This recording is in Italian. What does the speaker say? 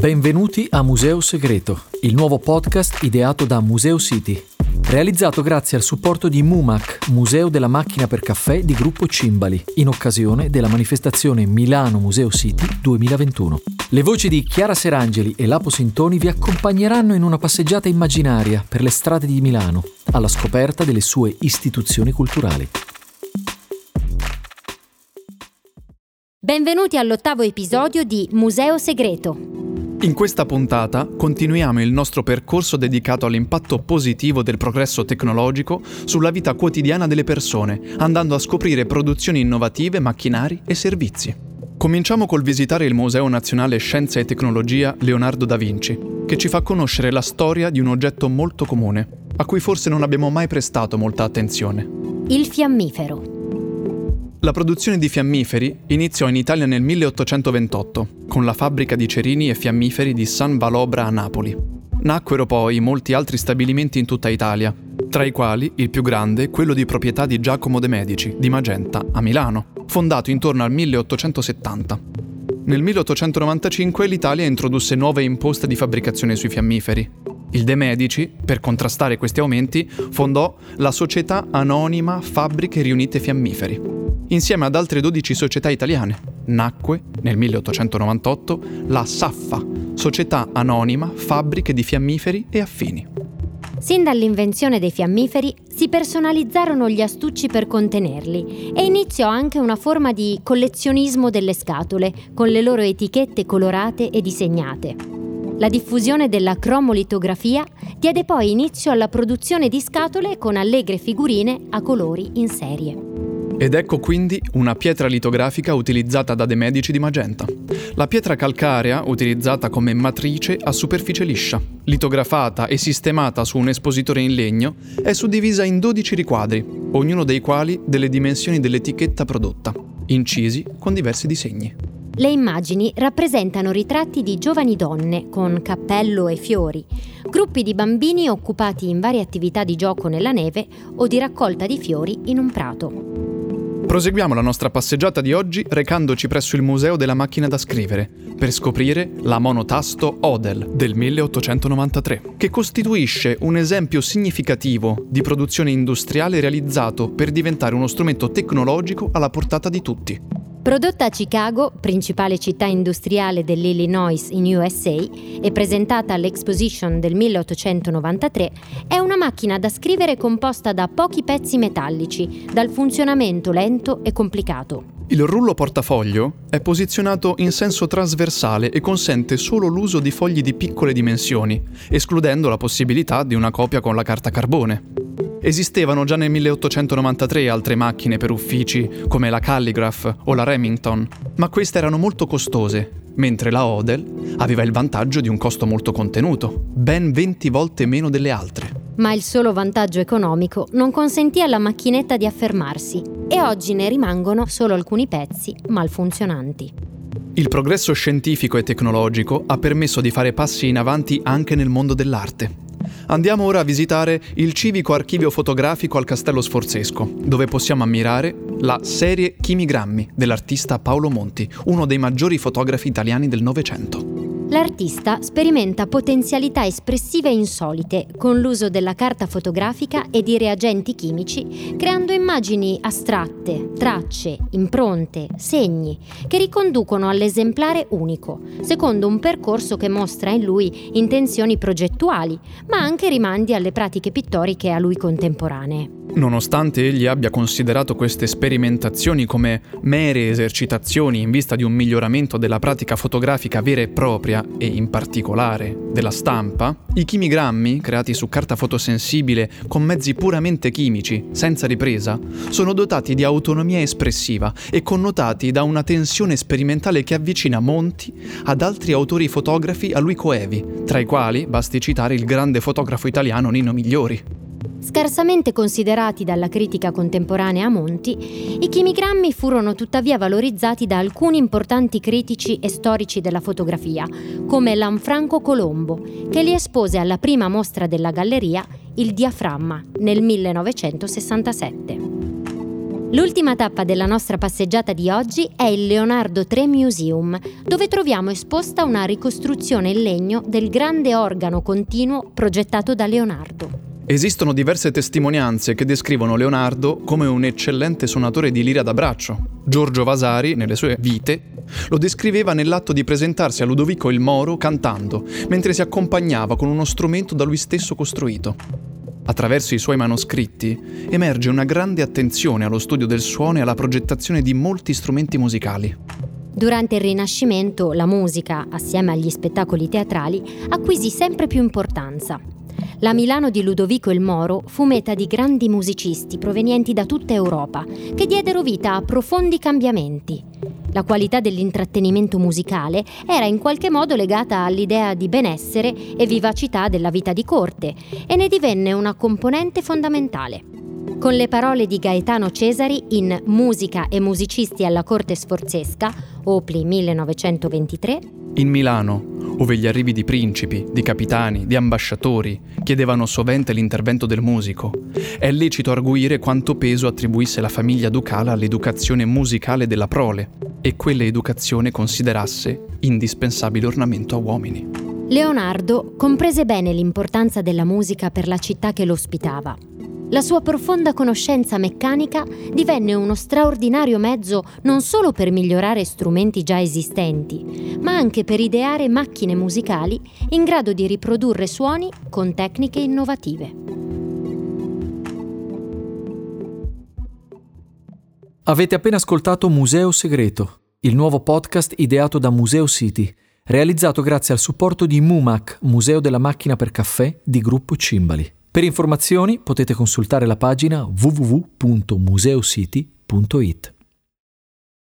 Benvenuti a Museo Segreto, il nuovo podcast ideato da Museo City, realizzato grazie al supporto di MUMAC, Museo della Macchina per Caffè di Gruppo Cimbali, in occasione della manifestazione Milano Museo City 2021. Le voci di Chiara Serangeli e Lapo Sintoni vi accompagneranno in una passeggiata immaginaria per le strade di Milano, alla scoperta delle sue istituzioni culturali. Benvenuti all'ottavo episodio di Museo Segreto. In questa puntata continuiamo il nostro percorso dedicato all'impatto positivo del progresso tecnologico sulla vita quotidiana delle persone, andando a scoprire produzioni innovative, macchinari e servizi. Cominciamo col visitare il Museo Nazionale Scienza e Tecnologia Leonardo da Vinci, che ci fa conoscere la storia di un oggetto molto comune, a cui forse non abbiamo mai prestato molta attenzione. Il fiammifero. La produzione di fiammiferi iniziò in Italia nel 1828, con la fabbrica di cerini e fiammiferi di San Valobra a Napoli. Nacquero poi molti altri stabilimenti in tutta Italia, tra i quali il più grande quello di proprietà di Giacomo de' Medici, di Magenta, a Milano, fondato intorno al 1870. Nel 1895 l'Italia introdusse nuove imposte di fabbricazione sui fiammiferi. Il De Medici, per contrastare questi aumenti, fondò la Società Anonima Fabbriche Riunite Fiammiferi, insieme ad altre 12 società italiane. Nacque, nel 1898, la SAFFA, Società Anonima Fabbriche di Fiammiferi e Affini. Sin dall'invenzione dei fiammiferi si personalizzarono gli astucci per contenerli e iniziò anche una forma di collezionismo delle scatole, con le loro etichette colorate e disegnate. La diffusione della cromolitografia diede poi inizio alla produzione di scatole con allegre figurine a colori in serie. Ed ecco quindi una pietra litografica utilizzata da De Medici di Magenta. La pietra calcarea, utilizzata come matrice a superficie liscia, litografata e sistemata su un espositore in legno, è suddivisa in 12 riquadri, ognuno dei quali delle dimensioni dell'etichetta prodotta, incisi con diversi disegni. Le immagini rappresentano ritratti di giovani donne con cappello e fiori, gruppi di bambini occupati in varie attività di gioco nella neve o di raccolta di fiori in un prato. Proseguiamo la nostra passeggiata di oggi recandoci presso il Museo della Macchina da Scrivere per scoprire la monotasto Odel del 1893, che costituisce un esempio significativo di produzione industriale realizzato per diventare uno strumento tecnologico alla portata di tutti. Prodotta a Chicago, principale città industriale dell'Illinois in USA, e presentata all'Exposition del 1893, è una macchina da scrivere composta da pochi pezzi metallici, dal funzionamento lento e complicato. Il rullo portafoglio è posizionato in senso trasversale e consente solo l'uso di fogli di piccole dimensioni, escludendo la possibilità di una copia con la carta carbone. Esistevano già nel 1893 altre macchine per uffici come la Calligraph o la Remington, ma queste erano molto costose, mentre la Odell aveva il vantaggio di un costo molto contenuto, ben 20 volte meno delle altre. Ma il solo vantaggio economico non consentì alla macchinetta di affermarsi e oggi ne rimangono solo alcuni pezzi malfunzionanti. Il progresso scientifico e tecnologico ha permesso di fare passi in avanti anche nel mondo dell'arte. Andiamo ora a visitare il civico archivio fotografico al Castello Sforzesco, dove possiamo ammirare la serie Chimigrammi dell'artista Paolo Monti, uno dei maggiori fotografi italiani del Novecento. L'artista sperimenta potenzialità espressive insolite con l'uso della carta fotografica e di reagenti chimici, creando immagini astratte, tracce, impronte, segni, che riconducono all'esemplare unico, secondo un percorso che mostra in lui intenzioni progettuali, ma anche rimandi alle pratiche pittoriche a lui contemporanee. Nonostante egli abbia considerato queste sperimentazioni come mere esercitazioni in vista di un miglioramento della pratica fotografica vera e propria e in particolare della stampa, i chimigrammi, creati su carta fotosensibile con mezzi puramente chimici, senza ripresa, sono dotati di autonomia espressiva e connotati da una tensione sperimentale che avvicina Monti ad altri autori fotografi a lui coevi, tra i quali basti citare il grande fotografo italiano Nino Migliori. Scarsamente considerati dalla critica contemporanea a Monti, i chimigrammi furono tuttavia valorizzati da alcuni importanti critici e storici della fotografia, come Lanfranco Colombo, che li espose alla prima mostra della galleria Il diaframma nel 1967. L'ultima tappa della nostra passeggiata di oggi è il Leonardo III Museum, dove troviamo esposta una ricostruzione in legno del grande organo continuo progettato da Leonardo. Esistono diverse testimonianze che descrivono Leonardo come un eccellente suonatore di lira da braccio. Giorgio Vasari, nelle sue vite, lo descriveva nell'atto di presentarsi a Ludovico il Moro cantando, mentre si accompagnava con uno strumento da lui stesso costruito. Attraverso i suoi manoscritti emerge una grande attenzione allo studio del suono e alla progettazione di molti strumenti musicali. Durante il Rinascimento la musica, assieme agli spettacoli teatrali, acquisì sempre più importanza. La Milano di Ludovico il Moro fu meta di grandi musicisti provenienti da tutta Europa, che diedero vita a profondi cambiamenti. La qualità dell'intrattenimento musicale era in qualche modo legata all'idea di benessere e vivacità della vita di corte e ne divenne una componente fondamentale. Con le parole di Gaetano Cesari in Musica e musicisti alla corte sforzesca, Opli 1923, in Milano, ove gli arrivi di principi, di capitani, di ambasciatori chiedevano sovente l'intervento del musico, è lecito arguire quanto peso attribuisse la famiglia ducale all'educazione musicale della prole e quella educazione considerasse indispensabile ornamento a uomini. Leonardo comprese bene l'importanza della musica per la città che lo ospitava la sua profonda conoscenza meccanica divenne uno straordinario mezzo non solo per migliorare strumenti già esistenti, ma anche per ideare macchine musicali in grado di riprodurre suoni con tecniche innovative. Avete appena ascoltato Museo Segreto, il nuovo podcast ideato da Museo City, realizzato grazie al supporto di MUMAC, Museo della Macchina per Caffè di Gruppo Cimbali. Per informazioni potete consultare la pagina www.museocity.it.